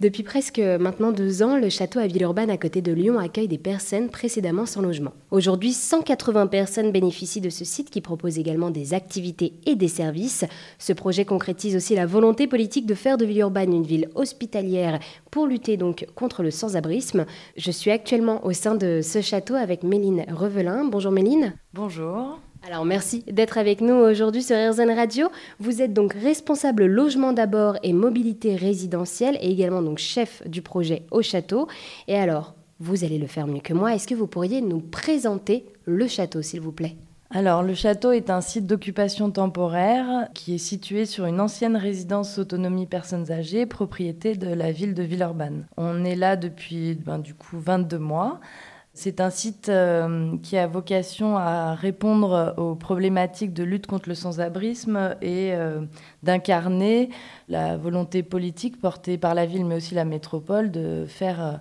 Depuis presque maintenant deux ans, le château à Villeurbanne à côté de Lyon accueille des personnes précédemment sans logement. Aujourd'hui, 180 personnes bénéficient de ce site qui propose également des activités et des services. Ce projet concrétise aussi la volonté politique de faire de Villeurbanne une ville hospitalière pour lutter donc contre le sans-abrisme. Je suis actuellement au sein de ce château avec Méline Revelin. Bonjour Méline. Bonjour. Alors merci d'être avec nous aujourd'hui sur RZN Radio. Vous êtes donc responsable logement d'abord et mobilité résidentielle et également donc chef du projet au château. Et alors, vous allez le faire mieux que moi. Est-ce que vous pourriez nous présenter le château s'il vous plaît? Alors, le château est un site d'occupation temporaire qui est situé sur une ancienne résidence autonomie personnes âgées, propriété de la ville de Villeurbanne. On est là depuis ben, du coup 22 mois. C'est un site euh, qui a vocation à répondre aux problématiques de lutte contre le sans-abrisme et euh, d'incarner la volonté politique portée par la ville mais aussi la métropole de faire euh,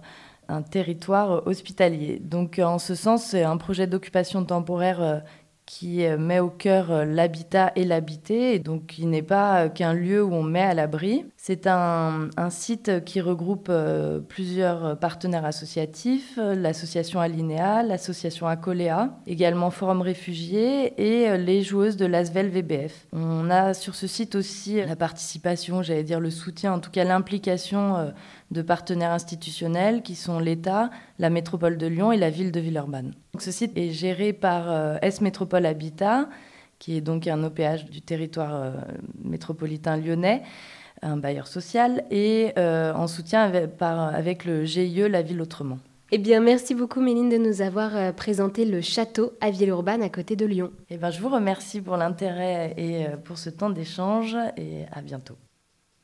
un territoire hospitalier. Donc en ce sens, c'est un projet d'occupation temporaire qui met au cœur l'habitat et l'habité, donc qui n'est pas qu'un lieu où on met à l'abri. C'est un, site qui regroupe plusieurs partenaires associatifs, l'association Alinéa, l'association Acoléa, également Forum Réfugiés et les joueuses de l'Asvel VBF. On a sur ce site aussi la participation, j'allais dire le soutien, en tout cas l'implication de partenaires institutionnels qui sont l'État, la métropole de Lyon et la ville de Villeurbanne. ce site est géré par euh, S Métropole Habitat, qui est donc un OPH du territoire euh, métropolitain lyonnais, un bailleur social, et euh, en soutien avec, avec le GIE La Ville Autrement. Eh bien, merci beaucoup Méline de nous avoir présenté le château à Villeurbanne à côté de Lyon. Eh bien, je vous remercie pour l'intérêt et pour ce temps d'échange et à bientôt.